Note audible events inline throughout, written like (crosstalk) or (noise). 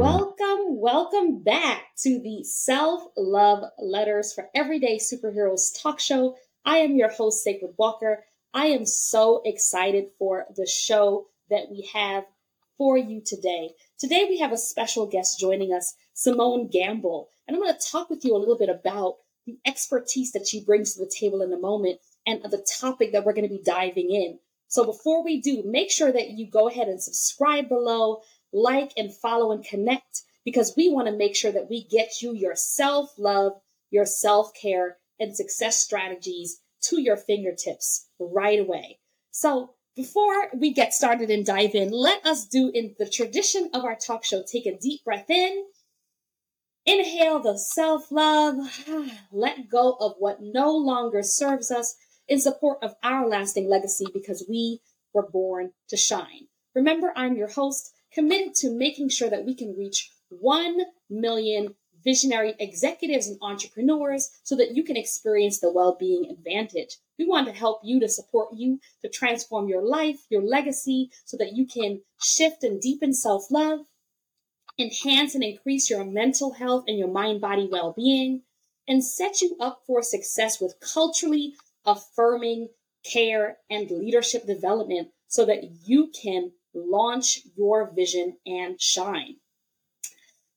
Welcome, welcome back to the Self Love Letters for Everyday Superheroes talk show. I am your host, Sacred Walker. I am so excited for the show that we have for you today. Today, we have a special guest joining us, Simone Gamble. And I'm going to talk with you a little bit about the expertise that she brings to the table in a moment and the topic that we're going to be diving in. So before we do, make sure that you go ahead and subscribe below, like and follow and connect because we want to make sure that we get you your self love, your self care, and success strategies to your fingertips right away. So before we get started and dive in, let us do in the tradition of our talk show, take a deep breath in. Inhale the self love, (sighs) let go of what no longer serves us in support of our lasting legacy because we were born to shine. Remember, I'm your host, committed to making sure that we can reach 1 million visionary executives and entrepreneurs so that you can experience the well being advantage. We want to help you to support you to transform your life, your legacy, so that you can shift and deepen self love, enhance and increase your mental health and your mind body well being, and set you up for success with culturally affirming care and leadership development so that you can launch your vision and shine.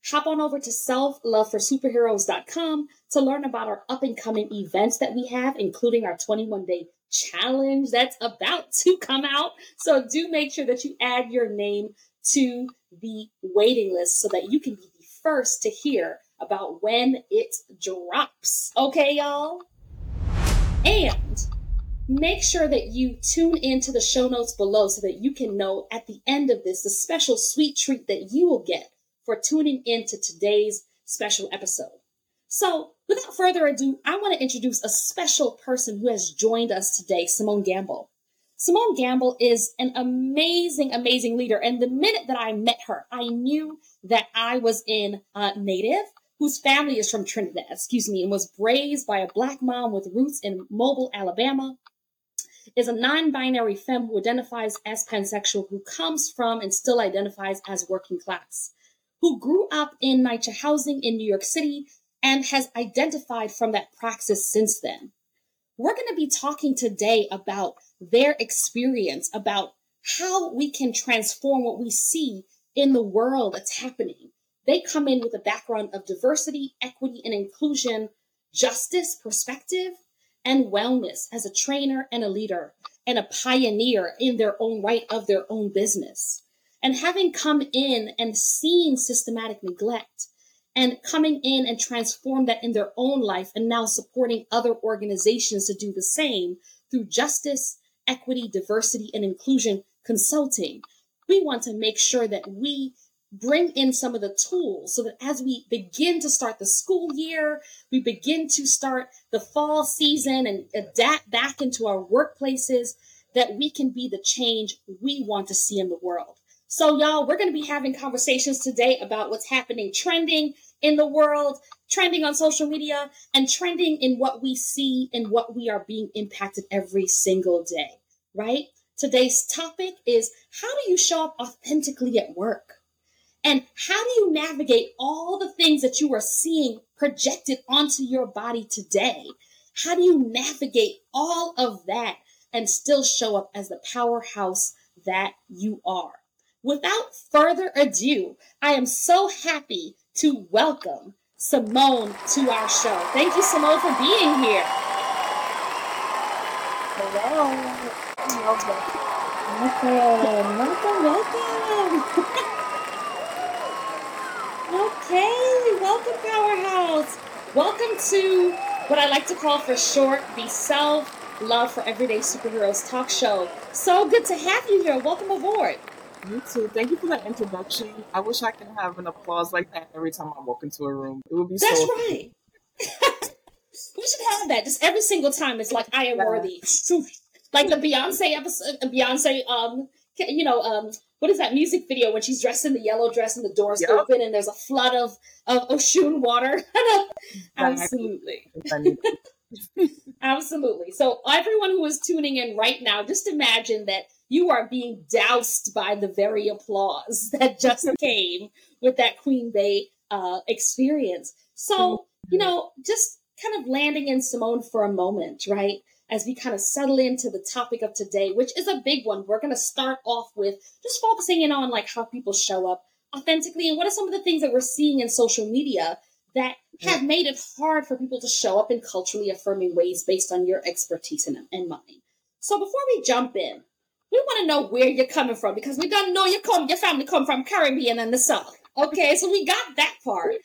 Hop on over to selfloveforsuperheroes.com to learn about our up and coming events that we have, including our 21 day challenge that's about to come out. So do make sure that you add your name to the waiting list so that you can be the first to hear about when it drops. Okay, y'all? And make sure that you tune into the show notes below so that you can know at the end of this the special sweet treat that you will get for tuning into today's special episode. So, without further ado, I want to introduce a special person who has joined us today, Simone Gamble. Simone Gamble is an amazing, amazing leader. And the minute that I met her, I knew that I was in uh, Native whose family is from Trinidad, excuse me, and was raised by a black mom with roots in Mobile, Alabama, is a non-binary femme who identifies as pansexual, who comes from and still identifies as working class, who grew up in NYCHA housing in New York City and has identified from that praxis since then. We're going to be talking today about their experience, about how we can transform what we see in the world that's happening, they come in with a background of diversity, equity, and inclusion, justice, perspective, and wellness as a trainer and a leader and a pioneer in their own right of their own business. And having come in and seen systematic neglect and coming in and transform that in their own life and now supporting other organizations to do the same through justice, equity, diversity, and inclusion consulting. We want to make sure that we bring in some of the tools so that as we begin to start the school year, we begin to start the fall season and adapt back into our workplaces, that we can be the change we want to see in the world. So, y'all, we're going to be having conversations today about what's happening trending in the world, trending on social media, and trending in what we see and what we are being impacted every single day, right? Today's topic is how do you show up authentically at work? And how do you navigate all the things that you are seeing projected onto your body today? How do you navigate all of that and still show up as the powerhouse that you are? Without further ado, I am so happy to welcome Simone to our show. Thank you, Simone, for being here. Hello. Welcome, welcome, welcome. Okay, welcome, Powerhouse. Welcome to what I like to call for short the Self Love for Everyday Superheroes talk show. So good to have you here. Welcome aboard. You too. Thank you for that introduction. I wish I could have an applause like that every time I walk into a room. It would be That's so. right. (laughs) we should have that just every single time. It's like I am Yeah. worthy. (laughs) like the Beyonce episode, Beyonce, um, you know, um, what is that music video when she's dressed in the yellow dress and the doors Yep. open and there's a flood of of Oshun water? (laughs) Absolutely. (laughs) Absolutely. So, everyone who is tuning in right now, just imagine that you are being doused by the very applause (laughs) that just came with that Queen Bey uh, experience. So, you know, just kind of landing in Simone for a moment, right? As we kind of settle into the topic of today, which is a big one. We're going to start off with just focusing in on like how people show up authentically and what are some of the things that we're seeing in social media that have made it hard for people to show up in culturally affirming ways based on your expertise and, and mine. So before we jump in, we want to know where you're coming from because we don't know you come, your family come from Caribbean and the South. Okay, so we got that part.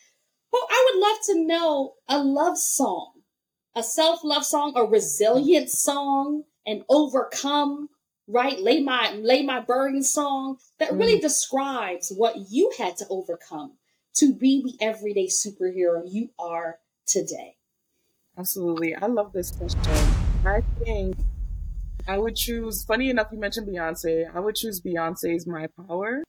But I would love to know a love song, a self love song, a resilient song, an overcome, right? Lay my lay my burden song that really mm. describes what you had to overcome to be the everyday superhero you are today. Absolutely. I love this question. I think I would choose. Funny enough, you mentioned Beyonce. I would choose Beyonce's "My Power."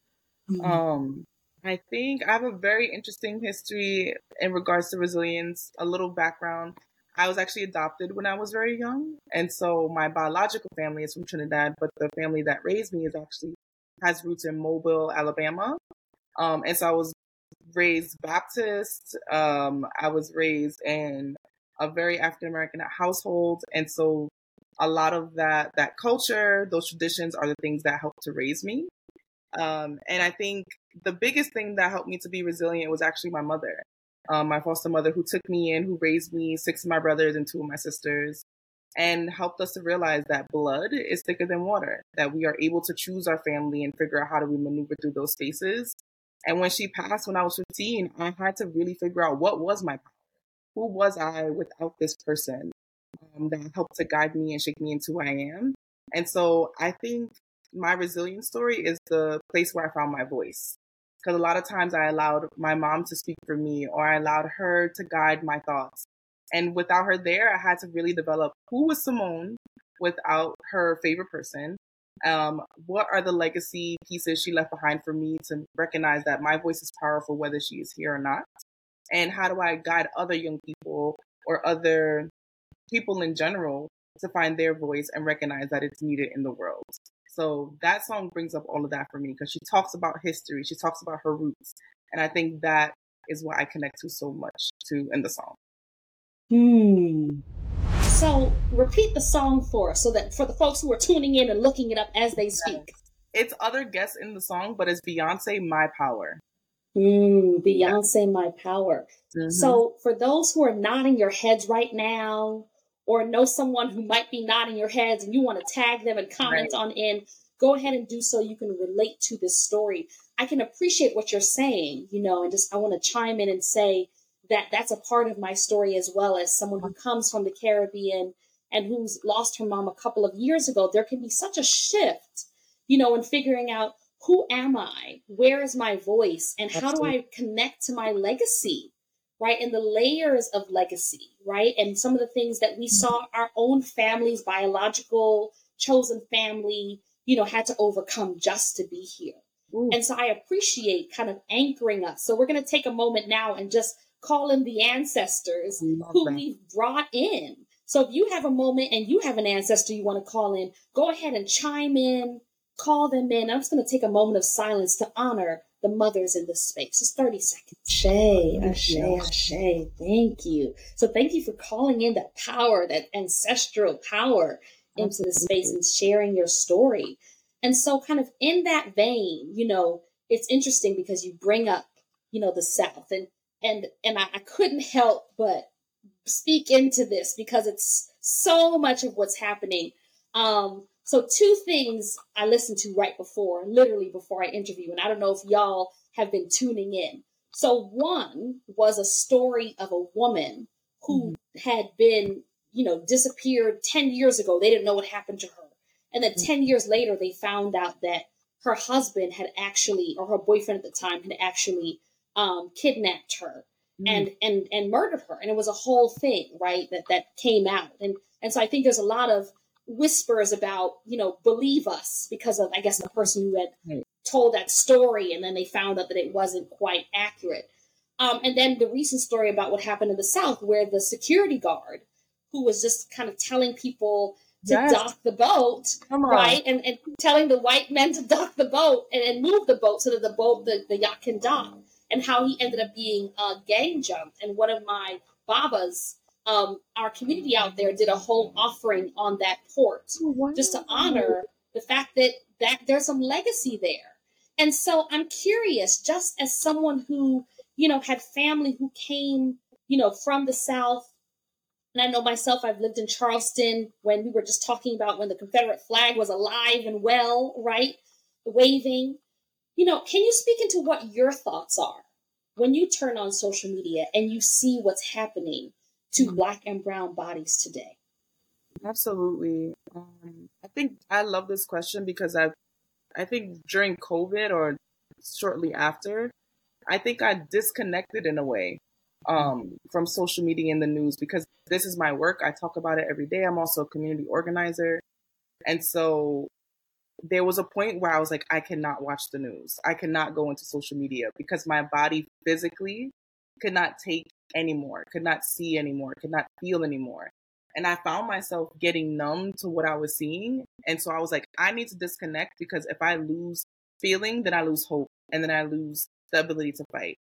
Mm-hmm. Um, I think I have a very interesting history in regards to resilience. A little background: I was actually adopted when I was very young, and so my biological family is from Trinidad, but the family that raised me is actually has roots in Mobile, Alabama. Um, and so I was raised Baptist. Um, I was raised in a very African American household, and so a lot of that that culture, those traditions are the things that helped to raise me. Um, and I think the biggest thing that helped me to be resilient was actually my mother, um, my foster mother, who took me in, who raised me, six of my brothers and two of my sisters, and helped us to realize that blood is thicker than water, that we are able to choose our family and figure out how do we maneuver through those spaces. And when she passed when I was 15, I had to really figure out what was my power. Who was I without this person? um, that helped to guide me and shape me into who I am. And so I think my resilience story is the place where I found my voice. Because a lot of times I allowed my mom to speak for me or I allowed her to guide my thoughts. And without her there, I had to really develop who was Simone without her favorite person. Um, what are the legacy pieces she left behind for me to recognize that my voice is powerful whether she is here or not? And how do I guide other young people or other people in general to find their voice and recognize that it's needed in the world. So that song brings up all of that for me because she talks about history, she talks about her roots, and I think that is what I connect to so much to in the song. Hmm. So repeat the song for us so that for the folks who are tuning in and looking it up as they speak. It's other guests in the song, but it's Beyonce My Power. Mm, Beyonce My Power. Mm-hmm. So for those who are nodding your heads right now, or know someone who might be nodding your heads and you want to tag them and comment right. on in, go ahead and do so. You can relate to this story. I can appreciate what you're saying, you know, and just I want to chime in and say that that's a part of my story as well as someone who comes from the Caribbean and who's lost her mom a couple of years ago. There can be such a shift, you know, in figuring out who am I? Where is my voice? And how do I connect to my legacy? Right? And the layers of legacy, right? And some of the things that we saw our own families, biological, chosen family, you know, had to overcome just to be here. Ooh. And so I appreciate kind of anchoring us. So we're going to take a moment now and just call in the ancestors who that. we've brought in. So if you have a moment and you have an ancestor you want to call in, go ahead and chime in, call them in. I'm just going to take a moment of silence to honor the mothers in this space. It's 30 seconds. Shay, Ashe, Ashe. Thank you. So thank you for calling in that power, that ancestral power into the space and sharing your story. And so kind of in that vein, you know, it's interesting because you bring up, you know, the South and and and I, I couldn't help but speak into this because it's so much of what's happening. Um, so two things I listened to right before, literally before I interview, and I don't know if y'all have been tuning in. So one was a story of a woman who mm-hmm. had been, you know, disappeared 10 years ago. They didn't know what happened to her. And then mm-hmm. 10 years later, they found out that her husband had actually, or her boyfriend at the time had actually um, kidnapped her mm-hmm. and, and, and murdered her. And it was a whole thing, right? That, that came out. And, and so I think there's a lot of whispers about, you know, believe us because of, I guess, the person who had right. told that story and then they found out that it wasn't quite accurate. Um, and then the recent story about what happened in the South, where the security guard who was just kind of telling people to yes. dock the boat, right? And, and telling the white men to dock the boat and, and move the boat so that the boat, the, the yacht can dock. And how he ended up being uh, gang jumped. And one of my babas, um, our community out there, did a whole offering on that port oh, wow. just to honor the fact that, that there's some legacy there. And so I'm curious, just as someone who, you know, had family who came, you know, from the South and I know myself, I've lived in Charleston when we were just talking about when the Confederate flag was alive and well, right? Waving. You know, can you speak into what your thoughts are when you turn on social media and you see what's happening to. Black and Brown bodies today? Absolutely. Um, I think I love this question because I've, I think during COVID or shortly after, I think I disconnected in a way um, from social media and the news because this is my work. I talk about it every day. I'm also a community organizer. And so there was a point where I was like, I cannot watch the news. I cannot go into social media because my body physically could not take anymore, could not see anymore, could not feel anymore. And I found myself getting numb to what I was seeing. And so I was like, I need to disconnect because if I lose feeling, then I lose hope and then I lose the ability to fight.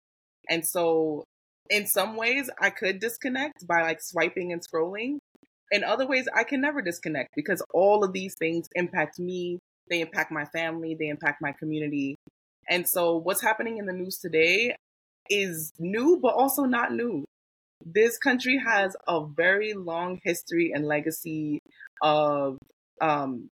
And so in some ways I could disconnect by like swiping and scrolling. In other ways, I can never disconnect because all of these things impact me. They impact my family. They impact my community. And so what's happening in the news today is new, but also not new. This country has a very long history and legacy of um,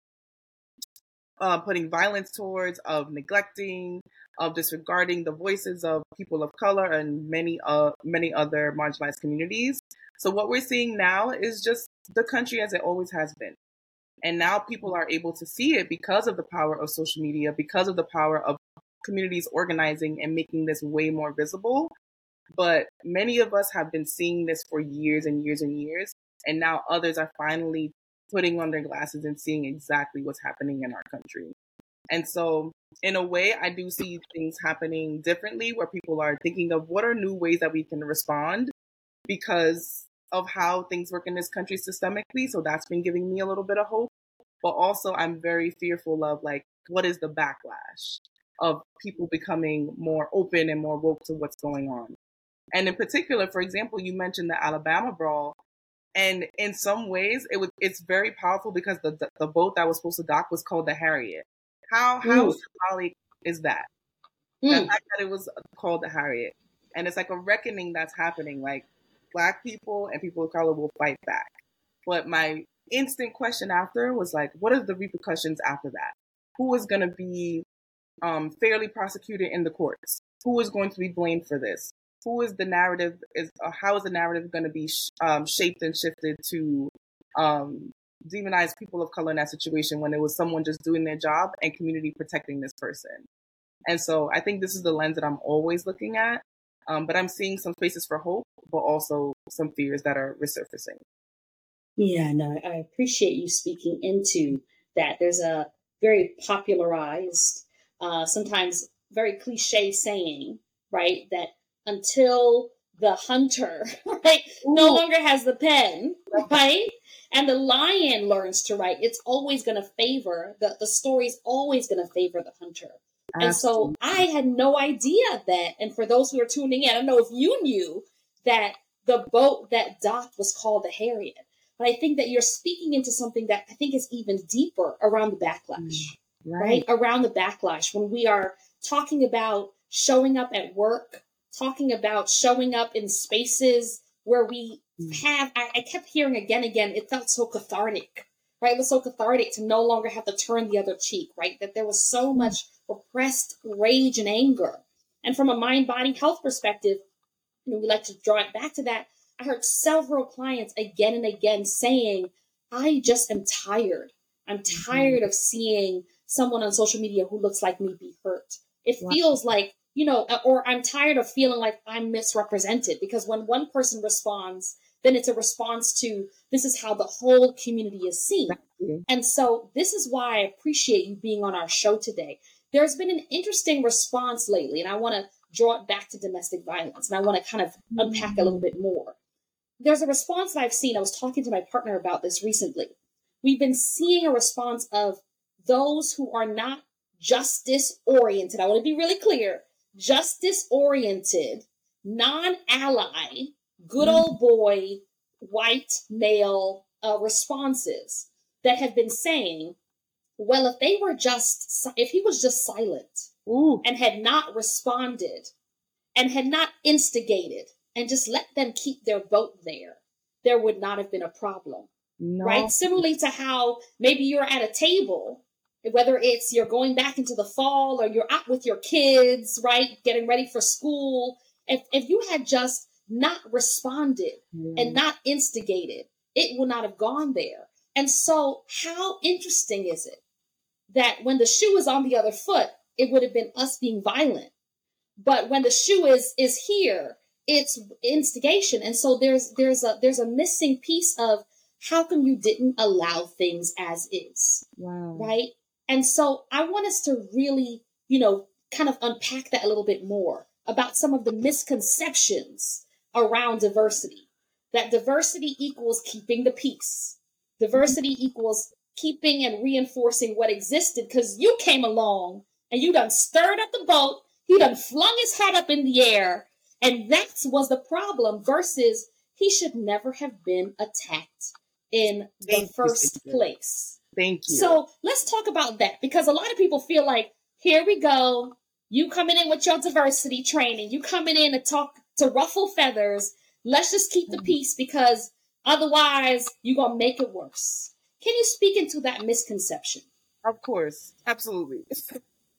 uh, putting violence towards, of neglecting, of disregarding the voices of people of color and many uh, many other marginalized communities. So what we're seeing now is just the country as it always has been. And now people are able to see it because of the power of social media, because of the power of communities organizing and making this way more visible. But many of us have been seeing this for years and years and years. And now others are finally putting on their glasses and seeing exactly what's happening in our country. And so, in a way, I do see things happening differently where people are thinking of what are new ways that we can respond because of how things work in this country systemically. So, that's been giving me a little bit of hope. But also, I'm very fearful of like, what is the backlash of people becoming more open and more woke to what's going on? And in particular, for example, you mentioned the Alabama brawl. And in some ways, it was it's very powerful because the, the, the boat that was supposed to dock was called the Harriet. How how mm. symbolic is that? Mm. The fact that it was called the Harriet, and it's like a reckoning that's happening. Like black people and people of color will fight back. But my instant question after was like, what are the repercussions after that? Who is going to be um, fairly prosecuted in the courts? Who is going to be blamed for this? Who is the narrative? Is uh, how is the narrative going to be sh- um, shaped and shifted to um, demonize people of color in that situation when it was someone just doing their job and community protecting this person. And so I think this is the lens that I'm always looking at. Um, but I'm seeing some spaces for hope, but also some fears that are resurfacing. Yeah, no, I appreciate you speaking into that. There's a very popularized, uh, sometimes very cliche saying, right, that until the hunter, (laughs) right, Ooh. no longer has the pen, right, and the lion learns to write, it's always going to favor the the story's always going to favor the hunter. Absolutely. And so I had no idea that. And for those who are tuning in, I don't know if you knew that the boat that docked was called the Harriet. But I think that you're speaking into something that I think is even deeper around the backlash, mm, right? right? Around the backlash when we are talking about showing up at work, talking about showing up in spaces where we mm. have, I, I kept hearing again and again, it felt so cathartic, right? It was so cathartic to no longer have to turn the other cheek, right? That there was so mm. much repressed rage and anger. And from a mind body health perspective, you know, we like to draw it back to that. I heard several clients again and again saying, I just am tired. I'm mm-hmm. tired mm-hmm. of seeing someone on social media who looks like me be hurt. It wow. feels like you know, or I'm tired of feeling like I'm misrepresented because when one person responds, then it's a response to this is how the whole community is seen. And so this is why I appreciate you being on our show today. There's been an interesting response lately, and I want to draw it back to domestic violence and I want to kind of unpack a little bit more. There's a response that I've seen. I was talking to my partner about this recently, we've been seeing a response of those who are not justice oriented. I want to be really clear justice oriented, non ally, good mm-hmm. old boy, white male uh, responses that have been saying, well, if they were just, if he was just silent Ooh. and had not responded and had not instigated and just let them keep their vote there, there would not have been a problem. No. Right? Similarly to how maybe you're at a table, whether it's you're going back into the fall or you're out with your kids, right? Getting ready for school. If, if you had just not responded mm. and not instigated, it would not have gone there. And so, how interesting is it that when the shoe is on the other foot, it would have been us being violent. But when the shoe is is here, it's instigation. And so there's there's a there's a missing piece of how come you didn't allow things as is? Wow. Right? And so I want us to really, you know, kind of unpack that a little bit more about some of the misconceptions around diversity. That diversity equals keeping the peace. Diversity equals keeping and reinforcing what existed because you came along and you done stirred up the boat. He done flung his hat up in the air. And that was the problem versus he should never have been attacked in the first place. Thank you. So let's talk about that because a lot of people feel like, here we go. You coming in with your diversity training. You coming in to talk to ruffle feathers. Let's just keep the mm-hmm. peace because otherwise you're going to make it worse. Can you speak into that misconception? Of course, absolutely.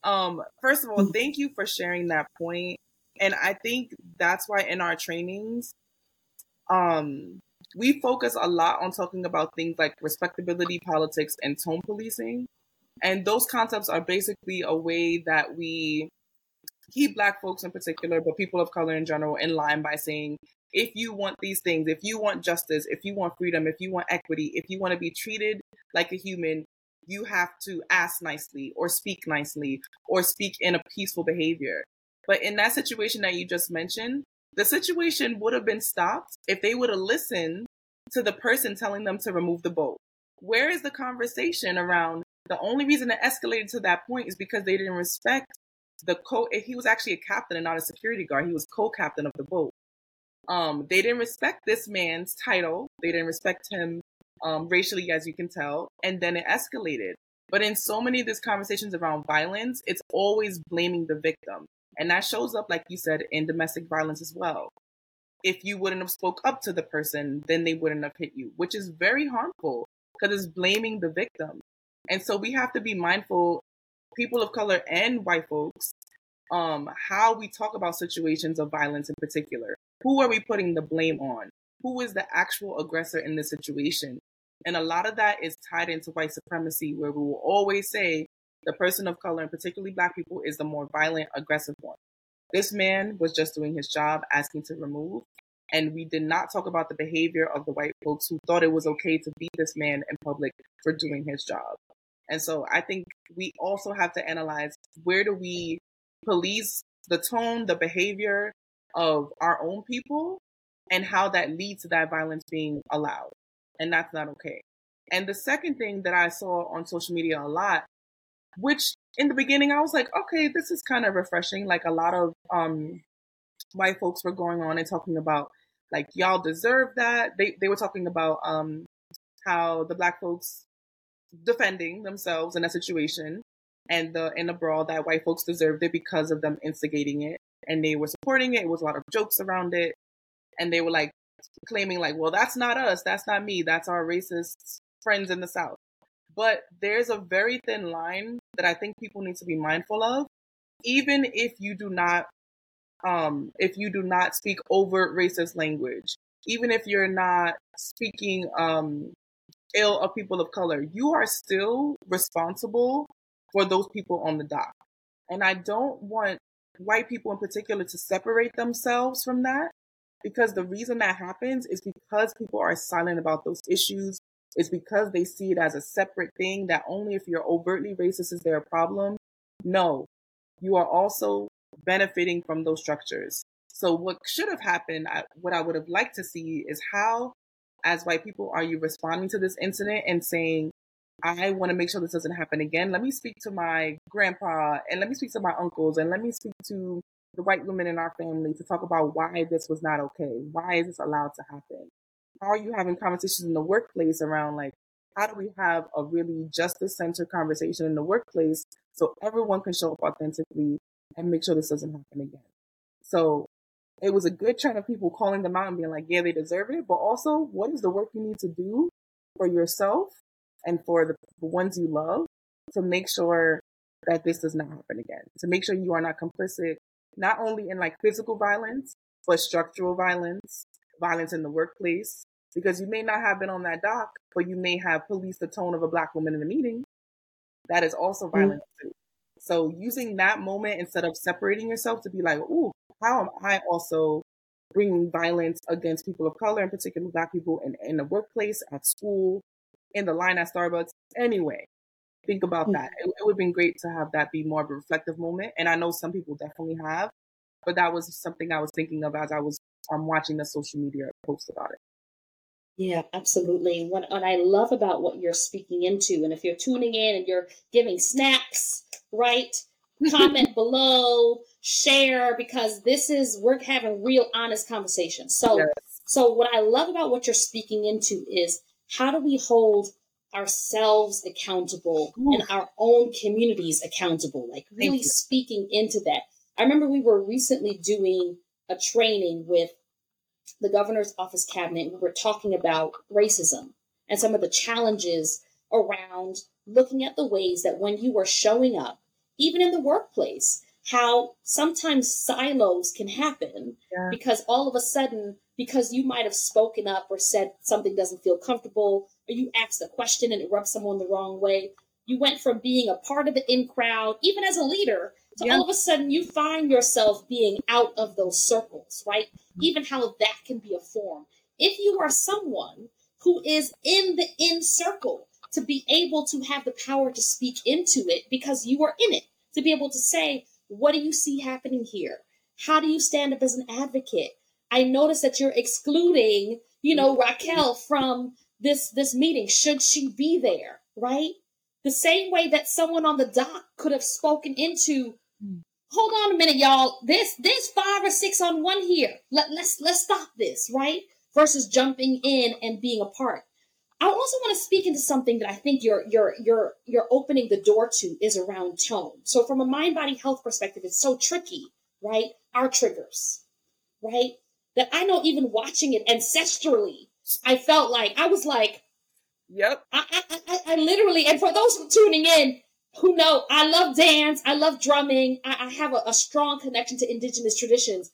um, first of all, thank you for sharing that point. And I think that's why in our trainings, um, we focus a lot on talking about things like respectability politics and tone policing. And those concepts are basically a way that we keep Black folks in particular, but people of color in general, in line by saying, if you want these things, if you want justice, if you want freedom, if you want equity, if you want to be treated like a human, you have to ask nicely or speak nicely or speak in a peaceful behavior. But in that situation that you just mentioned, the situation would have been stopped if they would have listened to the person telling them to remove the boat. Where is the conversation around the only reason it escalated to that point is because they didn't respect the co he was actually a captain and not a security guard. He was co-captain of the boat. Um, they didn't respect this man's title. They didn't respect him um, racially, as you can tell, and then it escalated. But in so many of these conversations around violence, it's always blaming the victim, and that shows up, like you said, in domestic violence as well. If you wouldn't have spoke up to the person, then they wouldn't have hit you, which is very harmful because it's blaming the victim. And so we have to be mindful, people of color and white folks, um, how we talk about situations of violence in particular. Who are we putting the blame on? Who is the actual aggressor in this situation? And a lot of that is tied into white supremacy, where we will always say the person of color, and particularly black people, is the more violent, aggressive one. This man was just doing his job, asking to remove. And we did not talk about the behavior of the white folks who thought it was okay to beat this man in public for doing his job. And so I think we also have to analyze where do we police the tone, the behavior of our own people and how that leads to that violence being allowed. And that's not okay. And the second thing that I saw on social media a lot, which in the beginning I was like, okay, this is kind of refreshing. Like a lot of um, white folks were going on and talking about like y'all deserve that. They they were talking about um, how the black folks defending themselves in that situation and the in the brawl that white folks deserved it because of them instigating it and they were supporting it. It was a lot of jokes around it. And they were like claiming like, well, that's not us. That's not me. That's our racist friends in the South. But there's a very thin line that I think people need to be mindful of. Even if you do not, um, if you do not speak overt racist language, even if you're not speaking, um, ill of people of color, you are still responsible for those people on the dock. And I don't want white people in particular to separate themselves from that because the reason that happens is because people are silent about those issues is because they see it as a separate thing that only if you're overtly racist is there a problem no you are also benefiting from those structures so what should have happened what i would have liked to see is how as white people are you responding to this incident and saying I want to make sure this doesn't happen again. Let me speak to my grandpa and let me speak to my uncles and let me speak to the white women in our family to talk about why this was not okay. Why is this allowed to happen? Are you having conversations in the workplace around like, how do we have a really justice centered conversation in the workplace so everyone can show up authentically and make sure this doesn't happen again? So it was a good trend of people calling them out and being like, yeah, they deserve it. But also, what is the work you need to do for yourself and for the ones you love to make sure that this does not happen again? To make sure you are not complicit, not only in like physical violence, but structural violence, violence in the workplace. Because you may not have been on that dock, but you may have policed the tone of a black woman in a meeting. That is also mm-hmm. violence mm-hmm. too. So using that moment instead of separating yourself to be like, ooh, how am I also bringing violence against people of color, in particular black people in, in the workplace, at school, in the line at Starbucks, anyway. Think about that. It, it would have been great to have that be more of a reflective moment. And I know some people definitely have, but that was something I was thinking of as I was um, watching the social media post about it. Yeah, absolutely. What, what I love about what you're speaking into, and if you're tuning in and you're giving snaps, right? Comment (laughs) below, share, because this is, we're having real honest conversations. So, yes. so what I love about what you're speaking into is how do we hold ourselves accountable and our own communities accountable? Like really speaking into that. I remember we were recently doing a training with the governor's office cabinet. We were talking about racism and some of the challenges around looking at the ways that when you are showing up, even in the workplace, how sometimes silos can happen yeah. because all of a sudden because you might have spoken up or said something doesn't feel comfortable, or you asked a question and it rubs someone the wrong way. You went from being a part of the in crowd, even as a leader, to yeah. all of a sudden you find yourself being out of those circles, right? Mm-hmm. Even how that can be a form. If you are someone who is in the in circle, to be able to have the power to speak into it because you are in it, to be able to say, what do you see happening here? How do you stand up as an advocate? I notice that you're excluding, you know, Raquel from this this meeting. Should she be there, right? The same way that someone on the dock could have spoken into. Hold on a minute, y'all. There's there's five or six on one here. Let let's let's stop this, right? Versus jumping in and being a part. I also want to speak into something that I think you're you're you're you're opening the door to is around tone. So from a mind body health perspective, it's so tricky, right? Our triggers, right? that I know even watching it ancestrally, I felt like I was like, Yep. I, I, I, I literally, and for those tuning in who know, I love dance, I love drumming, I, I have a, a strong connection to indigenous traditions.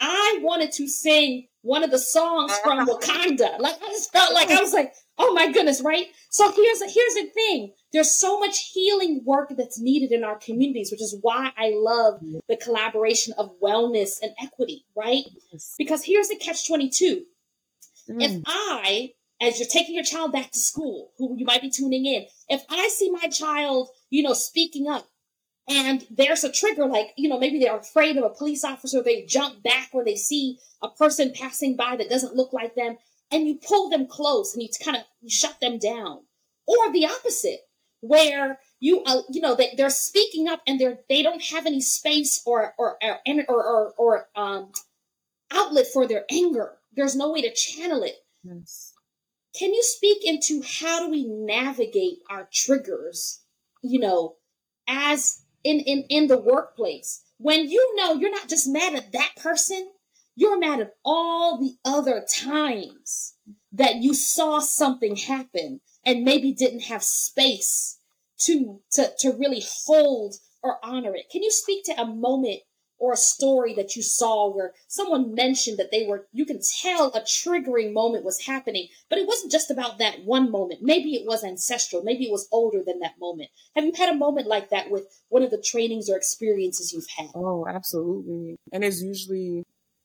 I wanted to sing one of the songs from Wakanda. Like I just felt like I was like, oh my goodness, right? So here's a, here's the thing. There's so much healing work that's needed in our communities, which is why I love the collaboration of wellness and equity, right? Because here's the catch 22. Mm. If I, as you're taking your child back to school, who you might be tuning in, if I see my child, you know, speaking up. And there's a trigger like you know maybe they're afraid of a police officer. They jump back or they see a person passing by that doesn't look like them. And you pull them close and you kind of shut them down. Or the opposite where you uh, you know they, they're speaking up and they're they don't have any space or or or or, or, or um outlet for their anger. There's no way to channel it. Yes. can you speak into how do we navigate our triggers you know as in, in, in the workplace. When you know you're not just mad at that person, you're mad at all the other times that you saw something happen and maybe didn't have space to, to, to really hold or honor it. Can you speak to a moment or a story that you saw where someone mentioned that they were, you can tell a triggering moment was happening, but it wasn't just about that one moment. Maybe it was ancestral. Maybe it was older than that moment. Have you had a moment like that with one of the trainings or experiences you've had? Oh, absolutely. And it's usually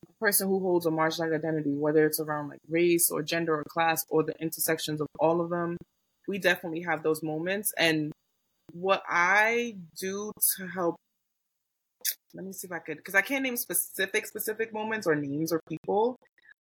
a person who holds a marginalized identity, whether it's around like race or gender or class or the intersections of all of them. We definitely have those moments. And what I do to help let me see if I could, because I can't name specific, specific moments or names or people,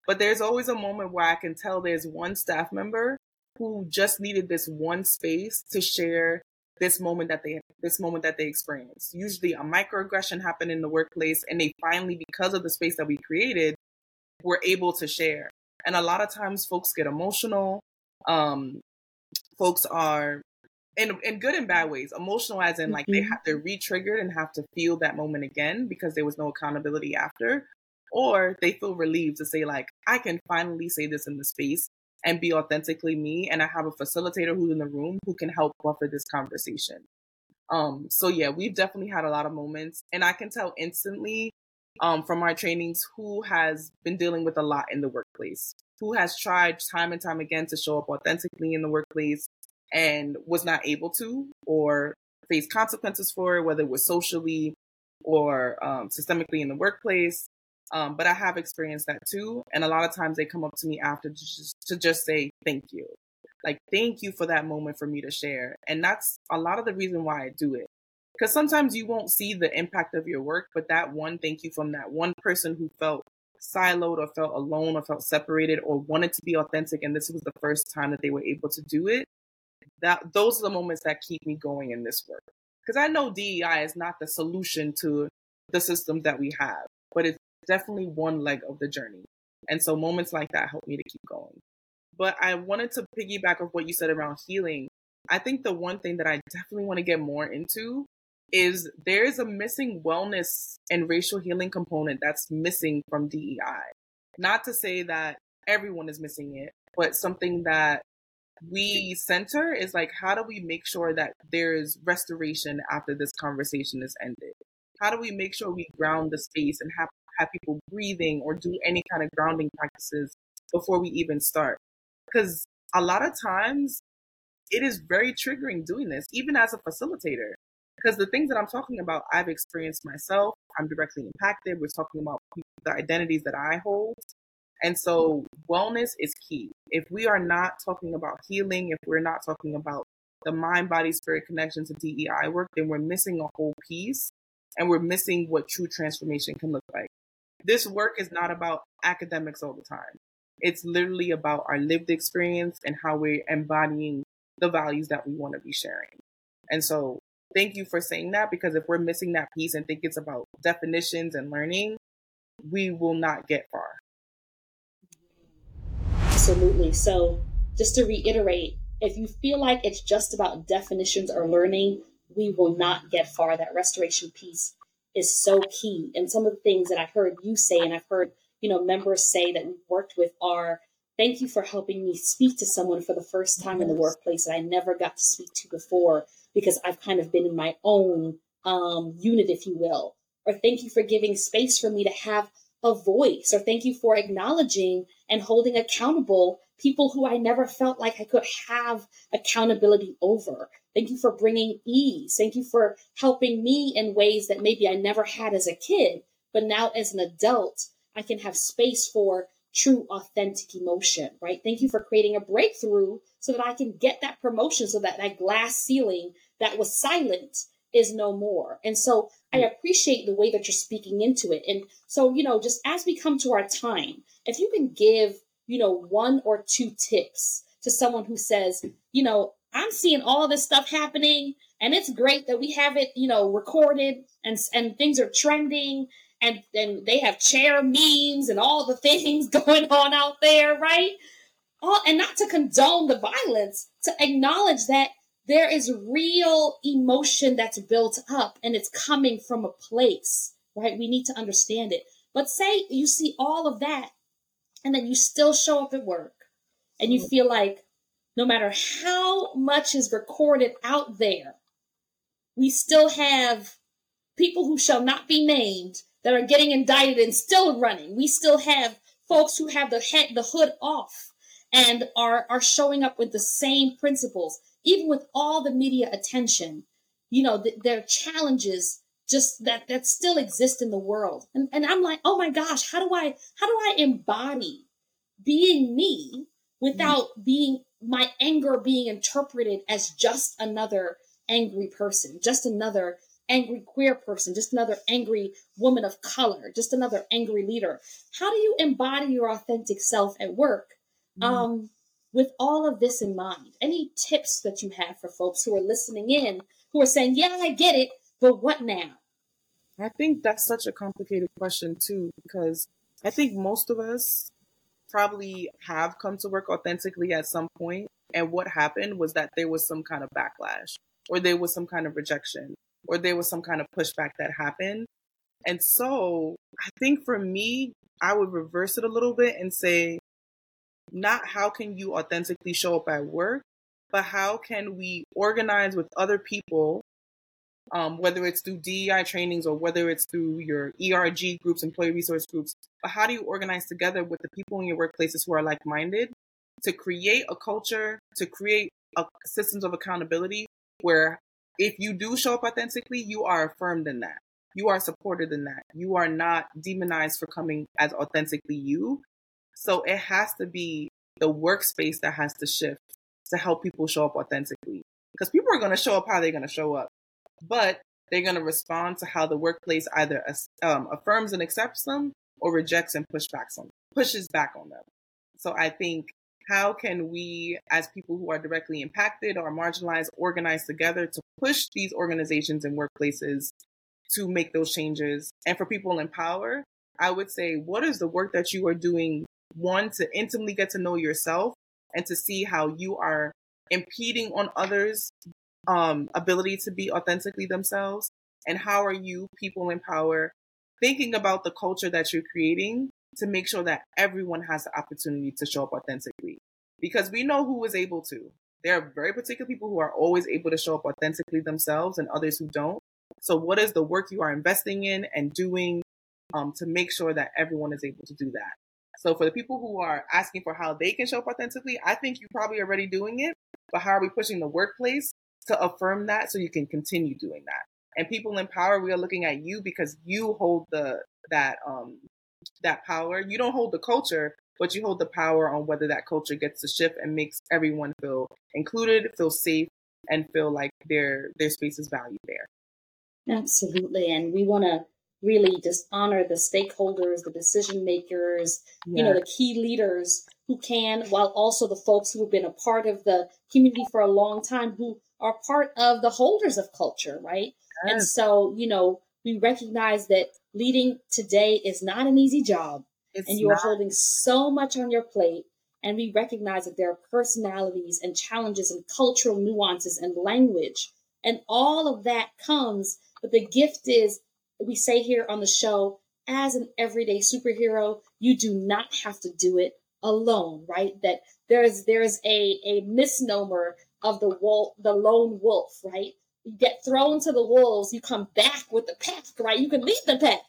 but there's always a moment where I can tell there's one staff member who just needed this one space to share this moment that they this moment that they experienced. Usually a microaggression happened in the workplace and they finally because of the space that we created were able to share. And a lot of times folks get emotional. Um folks are in in good and bad ways. Emotional as in like mm-hmm. they have they're re-triggered and have to feel that moment again because there was no accountability after. Or they feel relieved to say like, I can finally say this in the space and be authentically me. And I have a facilitator who's in the room who can help buffer this conversation. Um, so yeah, we've definitely had a lot of moments and I can tell instantly um, from our trainings who has been dealing with a lot in the workplace, who has tried time and time again to show up authentically in the workplace and was not able to or face consequences for it, whether it was socially or um, systemically in the workplace. Um, but I have experienced that too. And a lot of times they come up to me after to just, to just say thank you. Like, thank you for that moment for me to share. And that's a lot of the reason why I do it. Because sometimes you won't see the impact of your work, but that one thank you from that one person who felt siloed or felt alone or felt separated or wanted to be authentic and this was the first time that they were able to do it that those are the moments that keep me going in this work because i know dei is not the solution to the system that we have but it's definitely one leg of the journey. And so moments like that help me to keep going. But I wanted to piggyback of what you said around healing. I think the one thing that I definitely want to get more into is there is a missing wellness and racial healing component that's missing from DEI. Not to say that everyone is missing it, but something that we center is like, how do we make sure that there is restoration after this conversation is ended? How do we make sure we ground the space and have have people breathing or do any kind of grounding practices before we even start. Because a lot of times it is very triggering doing this, even as a facilitator. Because the things that I'm talking about, I've experienced myself. I'm directly impacted. We're talking about the identities that I hold. And so wellness is key. If we are not talking about healing, if we're not talking about the mind, body, spirit connection to DEI work, then we're missing a whole piece and we're missing what true transformation can look like this work is not about academics all the time. It's literally about our lived experience and how we're embodying the values that we want to be sharing. And so thank you for saying that because if we're missing that piece and think it's about definitions and learning, we will not get far. Absolutely. So just to reiterate, if you feel like it's just about definitions or learning, we will not get far. That restoration piece is so key. And some of the things that I've heard you say, and I've heard, you know, members say that we've worked with are thank you for helping me speak to someone for the first time in the workplace that I never got to speak to before because I've kind of been in my own um, unit, if you will. Or thank you for giving space for me to have a voice. Or thank you for acknowledging and holding accountable people who I never felt like I could have accountability over. Thank you for bringing ease. Thank you for helping me in ways that maybe I never had as a kid, but now as an adult, I can have space for true, authentic emotion, right? Thank you for creating a breakthrough so that I can get that promotion so that that glass ceiling that was silent is no more. And so I mm. appreciate the way that you're speaking into it. And so, you know, just as we come to our time, if you can give, you know, one or two tips to someone who says, you know, I'm seeing all this stuff happening and it's great that we have it, you know, recorded and and things are trending and and they have chair memes and all the (laughs) things going on out there, right? All and not to condone the violence, to acknowledge that there is real emotion that's built up and it's coming from a place, right? We need to understand it. But say you see all of that and then you still show up at work and you feel like no matter how much is recorded out there, we still have people who shall not be named that are getting indicted and still running. We still have folks who have the head, the hood off and are, are showing up with the same principles, even with all the media attention. You know, th- there are challenges just that, that still exist in the world. And, and I'm like, oh my gosh, how do I, how do I embody being me without being my anger being interpreted as just another angry person, just another angry queer person, just another angry woman of color, just another angry leader. How do you embody your authentic self at work? Mm. Um, with all of this in mind, any tips that you have for folks who are listening in who are saying, Yeah, I get it, but what now? I think that's such a complicated question, too, because I think most of us probably have come to work authentically at some point, And what happened was that there was some kind of backlash, or there was some kind of rejection, or there was some kind of pushback that happened. And so I think for me, I would reverse it a little bit and say, not how can you authentically show up at work, but how can we organize with other people, um, whether it's through DEI trainings or whether it's through your ERG groups, employee resource groups, but how do you organize together with the people in your workplaces who are like minded to create a culture, to create a systems of accountability where if you do show up authentically, you are affirmed in that. You are supported in that. You are not demonized for coming as authentically you. So it has to be the workspace that has to shift to help people show up authentically. Because people are going to show up how they're going to show up, but they're going to respond to how the workplace either um, affirms and accepts them or rejects and push back on, pushes back on them. So I think how can we, as people who are directly impacted or marginalized, organize together to push these organizations and workplaces to make those changes? And for people in power, I would say, what is the work that you are doing? One, to intimately get to know yourself and to see how you are impeding on others' um, ability to be authentically themselves. And how are you, people in power, thinking about the culture that you're creating to make sure that everyone has the opportunity to show up authentically. Because we know who is able to. There are very particular people who are always able to show up authentically themselves and others who don't. So, what is the work you are investing in and doing um, to make sure that everyone is able to do that? So, for the people who are asking for how they can show up authentically, I think you're probably already doing it. But how are we pushing the workplace to affirm that so you can continue doing that? And people in power, we are looking at you because you hold the that um that power. You don't hold the culture, but you hold the power on whether that culture gets to shift and makes everyone feel included, feel safe, and feel like their their space is valued there. Absolutely. And we want to really just honor the stakeholders, the decision makers, yeah. you know, the key leaders who can, while also the folks who have been a part of the community for a long time, who are part of the holders of culture, right? Yes. And so, you know, we recognize that leading today is not an easy job it's and you not. are holding so much on your plate and we recognize that there are personalities and challenges and cultural nuances and language and all of that comes but the gift is we say here on the show as an everyday superhero you do not have to do it alone right that there's there's a a misnomer of the wolf the lone wolf right you get thrown to the wolves, you come back with the pack, right? You can leave the pack,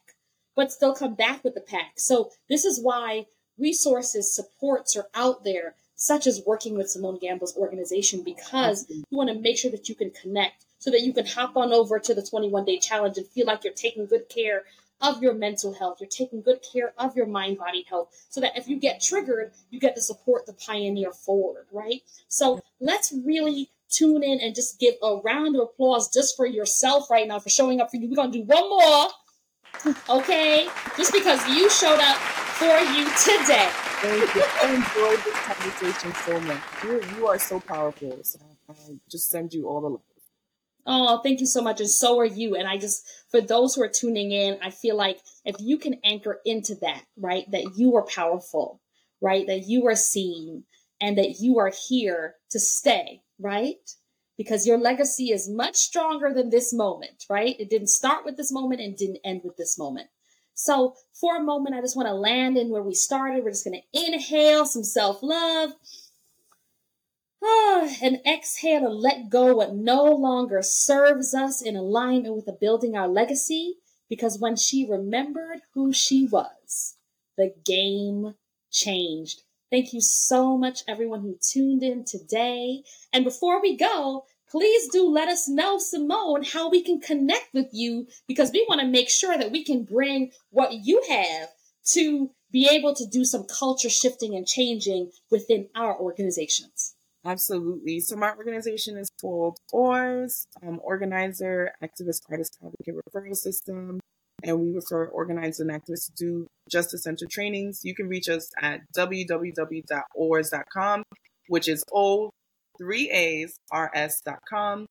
but still come back with the pack. So this is why resources, supports are out there, such as working with Simone Gamble's organization, because you want to make sure that you can connect so that you can hop on over to the 21 day challenge and feel like you're taking good care of your mental health. You're taking good care of your mind body health so that if you get triggered, you get to support the pioneer forward, right? So let's really tune in and just give a round of applause just for yourself right now for showing up for you. We're going to do one more. Okay? Just because you showed up for you today. Thank you. I enjoyed this conversation so much. You, you are so powerful. So I just send you all the love. Oh, thank you so much. And so are you. And I just, for those who are tuning in, I feel like if you can anchor into that, right, that you are powerful, right, that you are seen, and that you are here to stay, right? Because your legacy is much stronger than this moment, right? It didn't start with this moment and didn't end with this moment. So for a moment, I just want to land in where we started. We're just going to inhale some self love. Ah, and exhale and let go what no longer serves us in alignment with the building our legacy. Because when she remembered who she was, the game changed Thank you so much, everyone who tuned in today. And before we go, please do let us know, Simone, how we can connect with you because we want to make sure that we can bring what you have to be able to do some culture shifting and changing within our organizations. Absolutely. So my organization is called OARS, um, Organizer, Activist, Artist, Advocate Referral System and we refer organizers and activists to do justice center trainings. You can reach us at www.oars.com. which is o3asrs.com.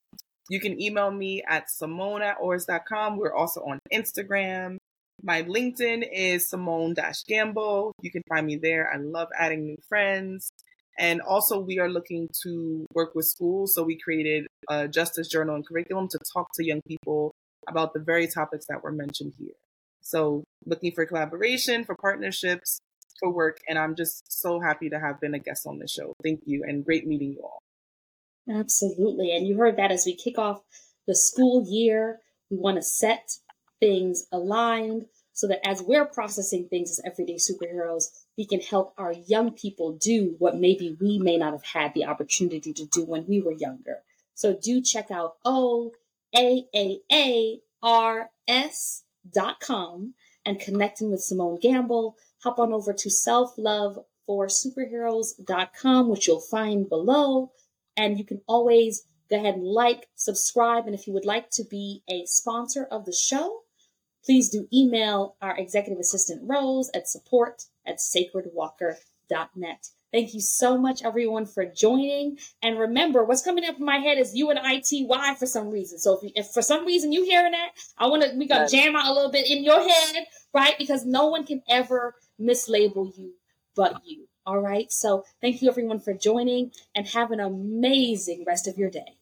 You can email me at simone at ors.com. We're also on Instagram. My LinkedIn is Simone Gamble. You can find me there. I love adding new friends. And also, we are looking to work with schools. So, we created a justice journal and curriculum to talk to young people about the very topics that were mentioned here. So, looking for collaboration, for partnerships, for work. And I'm just so happy to have been a guest on the show. Thank you and great meeting you all. Absolutely. And you heard that as we kick off the school year, we want to set things aligned so that as we're processing things as everyday superheroes, we can help our young people do what maybe we may not have had the opportunity to do when we were younger. So do check out O A A A R S dot com and connecting with Simone Gamble. Hop on over to selfloveforsuperheroes.com, which you'll find below. And you can always go ahead and like, subscribe, and if you would like to be a sponsor of the show, please do email our executive assistant Rose at support at sacredwalker.net. Thank you so much, everyone, for joining. And remember, what's coming up in my head is you and U N I T Y for some reason. So if, you, if for some reason you hearing that, I want to we got to jam out a little bit in your head, right? Because no one can ever mislabel you but you. All right. So thank you, everyone, for joining, and have an amazing rest of your day.